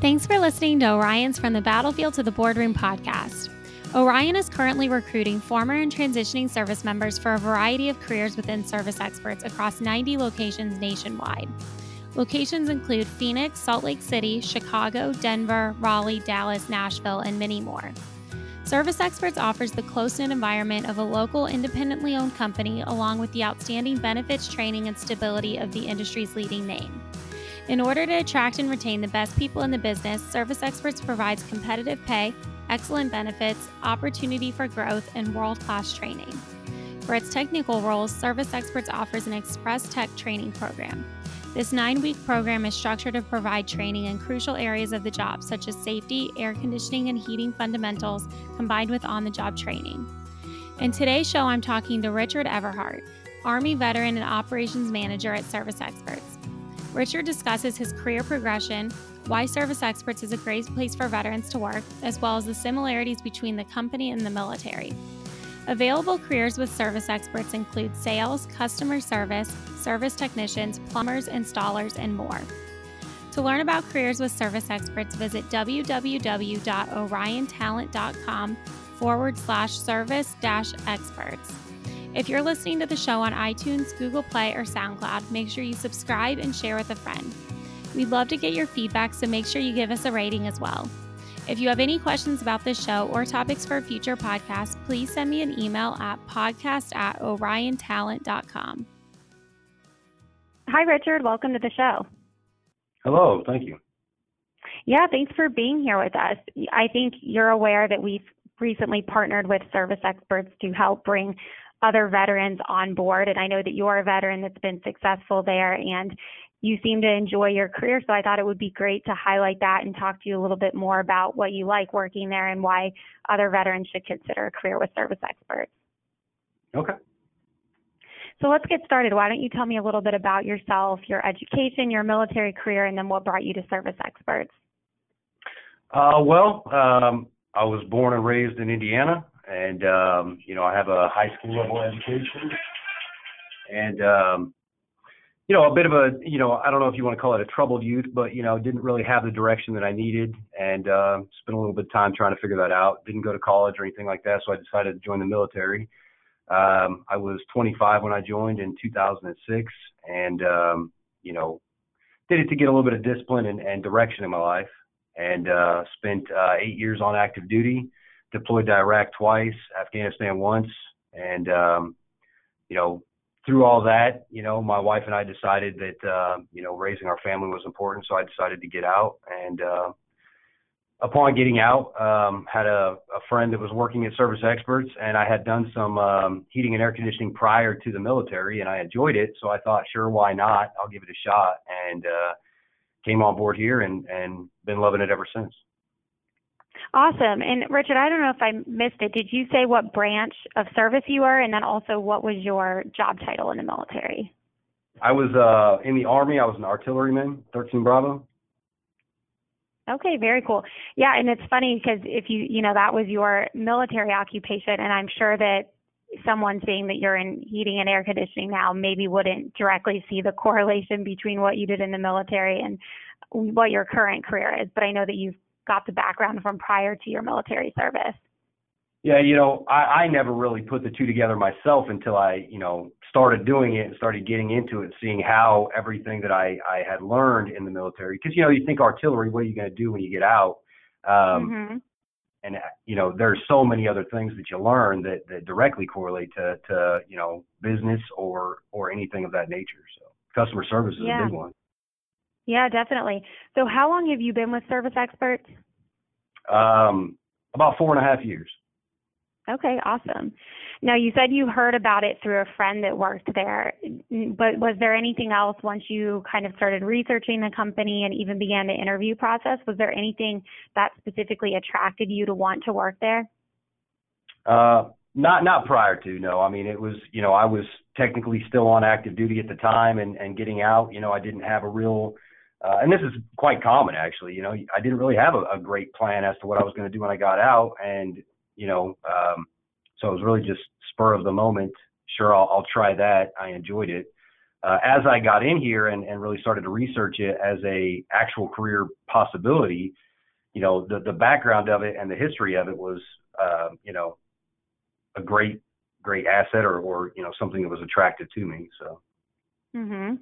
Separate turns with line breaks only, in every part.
Thanks for listening to Orion's From the Battlefield to the Boardroom podcast. Orion is currently recruiting former and transitioning service members for a variety of careers within service experts across 90 locations nationwide. Locations include Phoenix, Salt Lake City, Chicago, Denver, Raleigh, Dallas, Nashville, and many more. Service Experts offers the close knit environment of a local, independently owned company, along with the outstanding benefits, training, and stability of the industry's leading name. In order to attract and retain the best people in the business, Service Experts provides competitive pay, excellent benefits, opportunity for growth, and world class training. For its technical roles, Service Experts offers an Express Tech training program. This nine week program is structured to provide training in crucial areas of the job, such as safety, air conditioning, and heating fundamentals, combined with on the job training. In today's show, I'm talking to Richard Everhart, Army veteran and operations manager at Service Experts. Richard discusses his career progression, why Service Experts is a great place for veterans to work, as well as the similarities between the company and the military. Available careers with Service Experts include sales, customer service, service technicians, plumbers, installers, and more. To learn about careers with Service Experts, visit www.oriontalent.com forward slash service dash experts. If you're listening to the show on iTunes, Google Play, or SoundCloud, make sure you subscribe and share with a friend. We'd love to get your feedback, so make sure you give us a rating as well. If you have any questions about this show or topics for a future podcast, please send me an email at podcast at oriontalent.com. Hi, Richard. Welcome to the show.
Hello. Thank you.
Yeah, thanks for being here with us. I think you're aware that we've recently partnered with service experts to help bring other veterans on board. And I know that you're a veteran that's been successful there. And you seem to enjoy your career. So I thought it would be great to highlight that and talk to you a little bit more about what you like working there and why other veterans should consider a career with service experts.
Okay.
So let's get started. Why don't you tell me a little bit about yourself, your education, your military career, and then what brought you to service experts?
Uh, well, um, I was born and raised in Indiana, and um, you know I have a high school level education, and um, you know, a bit of a, you know, I don't know if you want to call it a troubled youth, but you know, didn't really have the direction that I needed, and uh, spent a little bit of time trying to figure that out. Didn't go to college or anything like that, so I decided to join the military. Um, I was 25 when I joined in 2006, and um, you know, did it to get a little bit of discipline and, and direction in my life, and uh, spent uh, eight years on active duty, deployed to Iraq twice, Afghanistan once, and um, you know, through all that, you know, my wife and I decided that, uh, you know, raising our family was important. So I decided to get out. And uh, upon getting out, um, had a, a friend that was working at Service Experts, and I had done some um, heating and air conditioning prior to the military, and I enjoyed it. So I thought, sure, why not? I'll give it a shot. And uh, came on board here and, and been loving it ever since.
Awesome. And Richard, I don't know if I missed it. Did you say what branch of service you were, and then also what was your job title in the military?
I was uh, in the Army. I was an artilleryman, 13 Bravo.
Okay, very cool. Yeah, and it's funny because if you, you know, that was your military occupation, and I'm sure that someone seeing that you're in heating and air conditioning now maybe wouldn't directly see the correlation between what you did in the military and what your current career is. But I know that you've got the background from prior to your military service?
Yeah, you know, I, I never really put the two together myself until I, you know, started doing it and started getting into it, and seeing how everything that I, I had learned in the military. Because you know, you think artillery, what are you going to do when you get out? Um, mm-hmm. And you know, there's so many other things that you learn that, that directly correlate to, to you know business or or anything of that nature. So customer service is yeah. a big one.
Yeah, definitely. So how long have you been with Service Experts?
Um, about four and a half years.
Okay, awesome. Now you said you heard about it through a friend that worked there, but was there anything else once you kind of started researching the company and even began the interview process? Was there anything that specifically attracted you to want to work there?
Uh, not not prior to no. I mean, it was you know I was technically still on active duty at the time and and getting out. You know, I didn't have a real uh, and this is quite common actually. You know, I didn't really have a, a great plan as to what I was going to do when I got out, and you know, um, so it was really just spur of the moment. Sure, I'll, I'll try that. I enjoyed it, uh, as I got in here and, and really started to research it as a actual career possibility, you know, the, the background of it and the history of it was, uh, you know, a great, great asset or, or, you know, something that was attractive to me. So.
Mhm.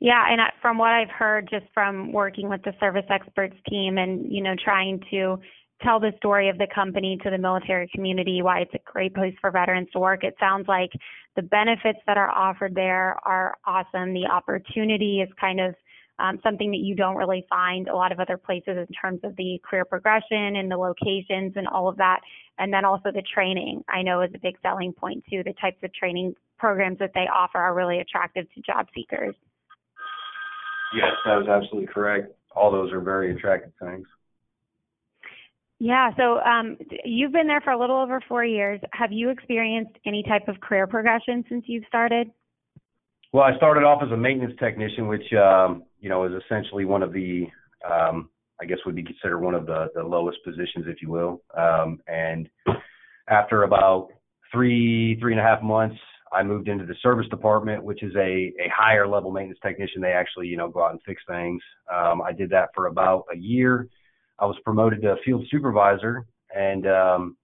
Yeah, and from what I've heard just from working with the service experts team and, you know, trying to tell the story of the company to the military community, why it's a great place for veterans to work. It sounds like the benefits that are offered there are awesome. The opportunity is kind of um, something that you don't really find a lot of other places in terms of the career progression and the locations and all of that. And then also the training, I know is a big selling point too. The types of training programs that they offer are really attractive to job seekers.
Yes, that is absolutely correct. All those are very attractive things.
Yeah, so um, you've been there for a little over four years. Have you experienced any type of career progression since you've started?
Well, I started off as a maintenance technician, which um, you know is essentially one of the, um, I guess would be considered one of the, the lowest positions, if you will. Um, and after about three three and a half months, I moved into the service department, which is a a higher level maintenance technician. They actually you know go out and fix things. Um, I did that for about a year I was promoted to field supervisor, and um,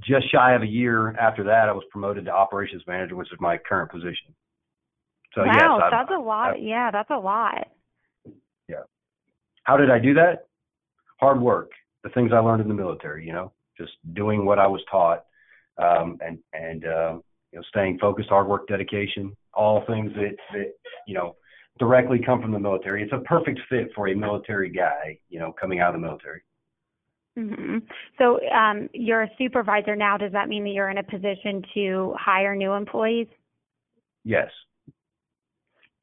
just shy of a year after that, I was promoted to operations manager, which is my current position.
So wow, yes, that's I've, a lot. I've, yeah, that's a lot.
Yeah. How did I do that? Hard work. The things I learned in the military. You know, just doing what I was taught, um, and and uh, you know, staying focused, hard work, dedication, all things that that you know directly come from the military. It's a perfect fit for a military guy, you know, coming out of the military.
Mm-hmm. So um, you're a supervisor now. Does that mean that you're in a position to hire new employees?
Yes.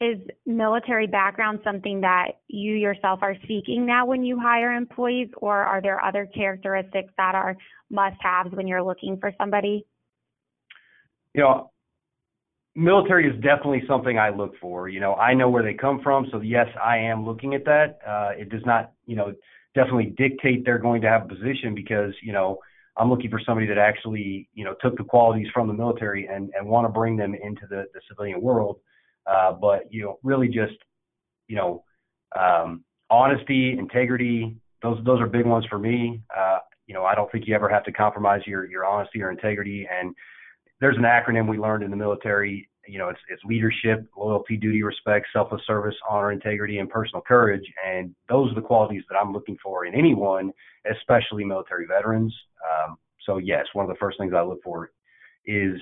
Is military background something that you yourself are seeking now when you hire employees, or are there other characteristics that are must haves when you're looking for somebody?
You know, military is definitely something I look for. You know, I know where they come from, so yes, I am looking at that. Uh, it does not, you know, definitely dictate they're going to have a position because, you know, I'm looking for somebody that actually, you know, took the qualities from the military and, and want to bring them into the, the civilian world. Uh, but, you know, really just, you know, um, honesty, integrity, those, those are big ones for me. Uh, you know, I don't think you ever have to compromise your, your honesty or integrity. And, there's an acronym we learned in the military. You know, it's, it's leadership, loyalty, duty, respect, selfless service, honor, integrity, and personal courage. And those are the qualities that I'm looking for in anyone, especially military veterans. Um, so yes, one of the first things I look for is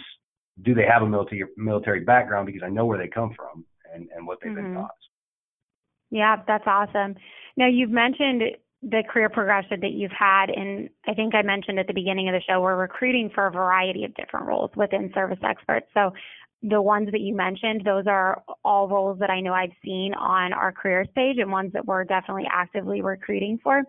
do they have a military military background because I know where they come from and, and what they've mm-hmm. been taught.
Yeah, that's awesome. Now you've mentioned the career progression that you've had. And I think I mentioned at the beginning of the show, we're recruiting for a variety of different roles within service experts. So the ones that you mentioned, those are all roles that I know I've seen on our careers page and ones that we're definitely actively recruiting for.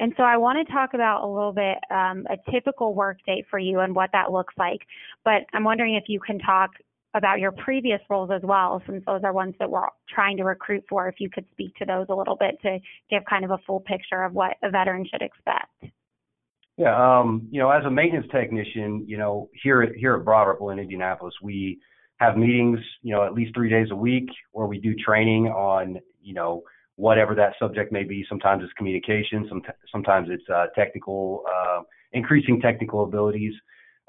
And so I want to talk about a little bit um, a typical work day for you and what that looks like. But I'm wondering if you can talk about your previous roles as well, since those are ones that we're trying to recruit for. If you could speak to those a little bit to give kind of a full picture of what a veteran should expect.
Yeah, um, you know, as a maintenance technician, you know, here at here at Broad Ripple in Indianapolis, we have meetings, you know, at least three days a week where we do training on, you know, whatever that subject may be. Sometimes it's communication, some, sometimes it's uh, technical, uh, increasing technical abilities.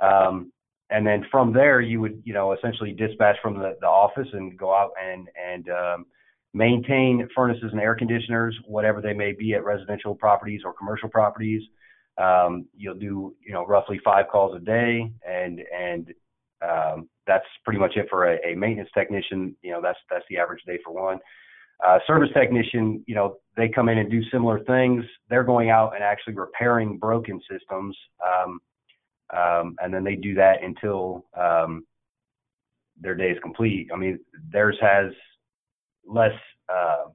Um, and then from there you would you know essentially dispatch from the, the office and go out and and um, maintain furnaces and air conditioners whatever they may be at residential properties or commercial properties um, you'll do you know roughly five calls a day and and um, that's pretty much it for a, a, maintenance technician you know that's that's the average day for one uh, service technician you know they come in and do similar things they're going out and actually repairing broken systems um, um, and then they do that until um, their day is complete. I mean, theirs has less. Uh,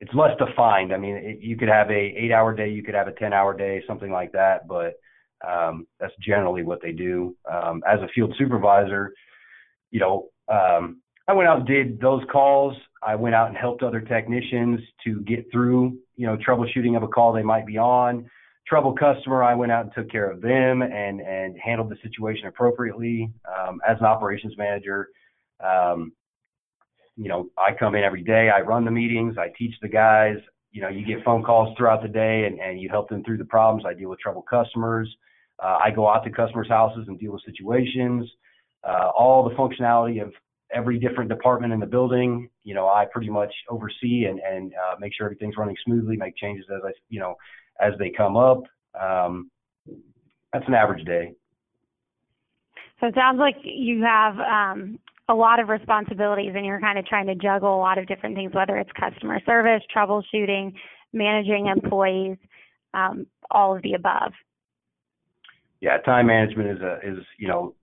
it's less defined. I mean, it, you could have a eight-hour day, you could have a ten-hour day, something like that. But um, that's generally what they do. Um, as a field supervisor, you know, um, I went out and did those calls. I went out and helped other technicians to get through, you know, troubleshooting of a call they might be on trouble customer, I went out and took care of them and and handled the situation appropriately. Um, as an operations manager, um, you know, I come in every day, I run the meetings, I teach the guys, you know, you get phone calls throughout the day and, and you help them through the problems. I deal with trouble customers. Uh, I go out to customers' houses and deal with situations. Uh, all the functionality of every different department in the building, you know, I pretty much oversee and, and uh, make sure everything's running smoothly, make changes as I, you know, as they come up. Um, that's an average day.
So it sounds like you have um, a lot of responsibilities and you're kind of trying to juggle a lot of different things, whether it's customer service, troubleshooting, managing employees, um, all of the above.
Yeah, time management is a is you know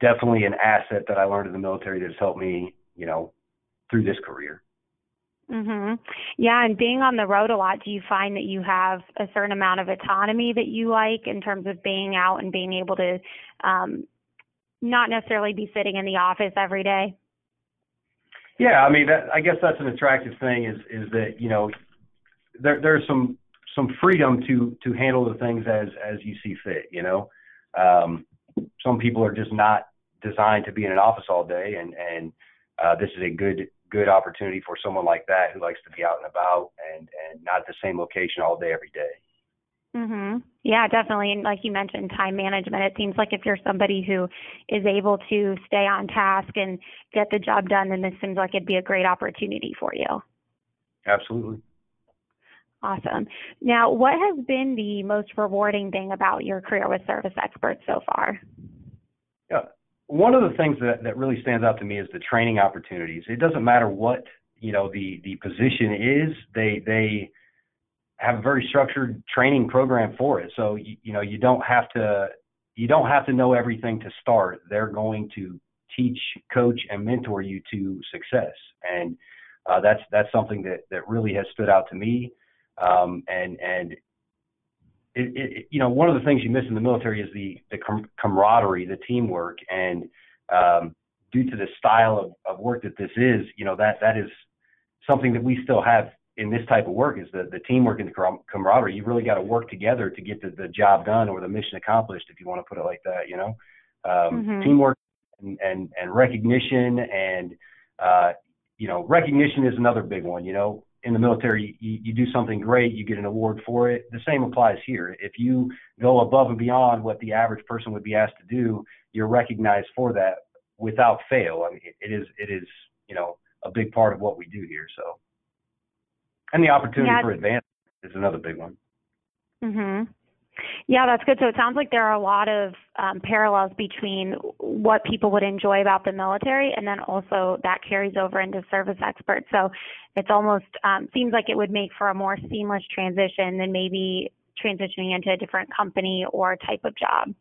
definitely an asset that I learned in the military that's helped me you know through this career.
Mhm. Yeah, and being on the road a lot, do you find that you have a certain amount of autonomy that you like in terms of being out and being able to um, not necessarily be sitting in the office every day?
Yeah, I mean, that, I guess that's an attractive thing is is that you know there there's some some freedom to to handle the things as as you see fit. You know, um, some people are just not designed to be in an office all day, and and uh, this is a good good opportunity for someone like that who likes to be out and about and and not at the same location all day every day.
Mhm. Yeah, definitely. And like you mentioned, time management. It seems like if you're somebody who is able to stay on task and get the job done, then this seems like it'd be a great opportunity for you.
Absolutely.
Awesome. Now, what has been the most rewarding thing about your career with Service Experts so far?
Yeah, one of the things that, that really stands out to me is the training opportunities. It doesn't matter what you know the the position is. They they have a very structured training program for it. So you, you know you don't have to you don't have to know everything to start. They're going to teach, coach, and mentor you to success, and uh, that's that's something that that really has stood out to me. Um, and and it, it, you know, one of the things you miss in the military is the the com- camaraderie, the teamwork, and um, due to the style of, of work that this is, you know, that that is something that we still have in this type of work is the the teamwork and the camaraderie. You really got to work together to get the, the job done or the mission accomplished, if you want to put it like that. You know, um, mm-hmm. teamwork and, and and recognition and uh, you know recognition is another big one. You know, in the military, you, you do something great, you get an award for it. The same applies here. If you go above and beyond what the average person would be asked to do, you're recognized for that without fail. I mean, it is it is you know a big part of what we do here. So, and the opportunity yeah. for advance is another big one.
Mhm. Yeah, that's good. So it sounds like there are a lot of um, parallels between what people would enjoy about the military, and then also that carries over into service experts. So it's almost um, seems like it would make for a more seamless transition than maybe transitioning into a different company or type of job.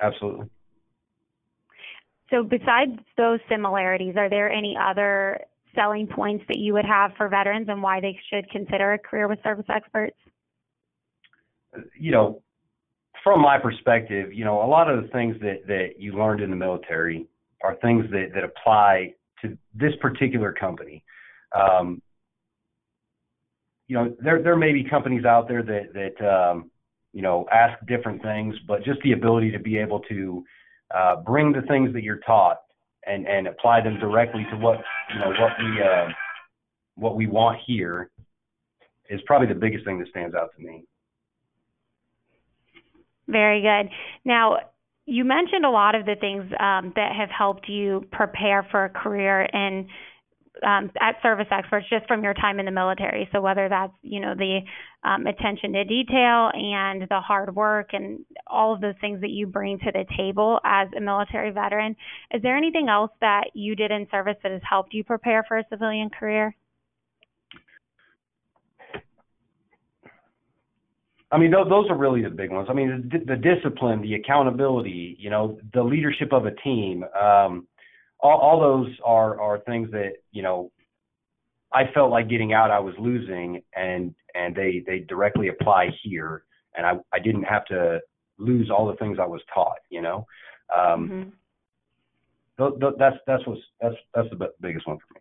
Absolutely.
So besides those similarities, are there any other selling points that you would have for veterans and why they should consider a career with service experts?
You know, from my perspective, you know, a lot of the things that that you learned in the military are things that that apply to this particular company. Um, you know, there there may be companies out there that that um, you know ask different things, but just the ability to be able to uh, bring the things that you're taught and and apply them directly to what you know what we uh, what we want here is probably the biggest thing that stands out to me.
Very good. Now, you mentioned a lot of the things um, that have helped you prepare for a career in um, at service experts just from your time in the military. So whether that's you know the um, attention to detail and the hard work and all of those things that you bring to the table as a military veteran, is there anything else that you did in service that has helped you prepare for a civilian career?
I mean, those, those are really the big ones. I mean, the, the discipline, the accountability, you know, the leadership of a team. Um, all, all those are are things that you know I felt like getting out I was losing, and and they they directly apply here, and I I didn't have to lose all the things I was taught. You know, um, mm-hmm. th- th- that's that's what's that's that's the biggest one for me.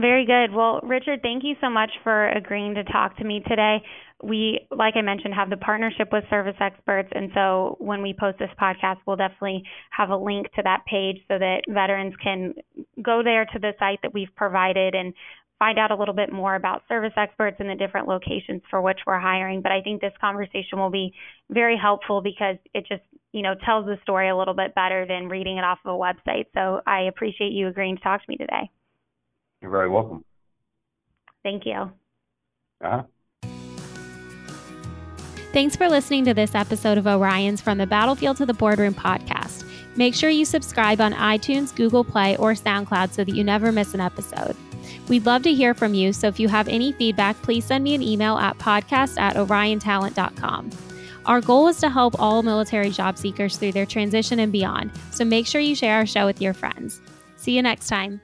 Very good. Well, Richard, thank you so much for agreeing to talk to me today. We, like I mentioned, have the partnership with Service Experts. And so when we post this podcast, we'll definitely have a link to that page so that veterans can go there to the site that we've provided and find out a little bit more about service experts and the different locations for which we're hiring. But I think this conversation will be very helpful because it just, you know, tells the story a little bit better than reading it off of a website. So I appreciate you agreeing to talk to me today.
You're very welcome.
Thank you.
Uh-huh.
Thanks for listening to this episode of Orions from the Battlefield to the Boardroom podcast. Make sure you subscribe on iTunes, Google Play, or SoundCloud so that you never miss an episode. We'd love to hear from you, so if you have any feedback, please send me an email at podcast at oriontalent.com. Our goal is to help all military job seekers through their transition and beyond, so make sure you share our show with your friends. See you next time.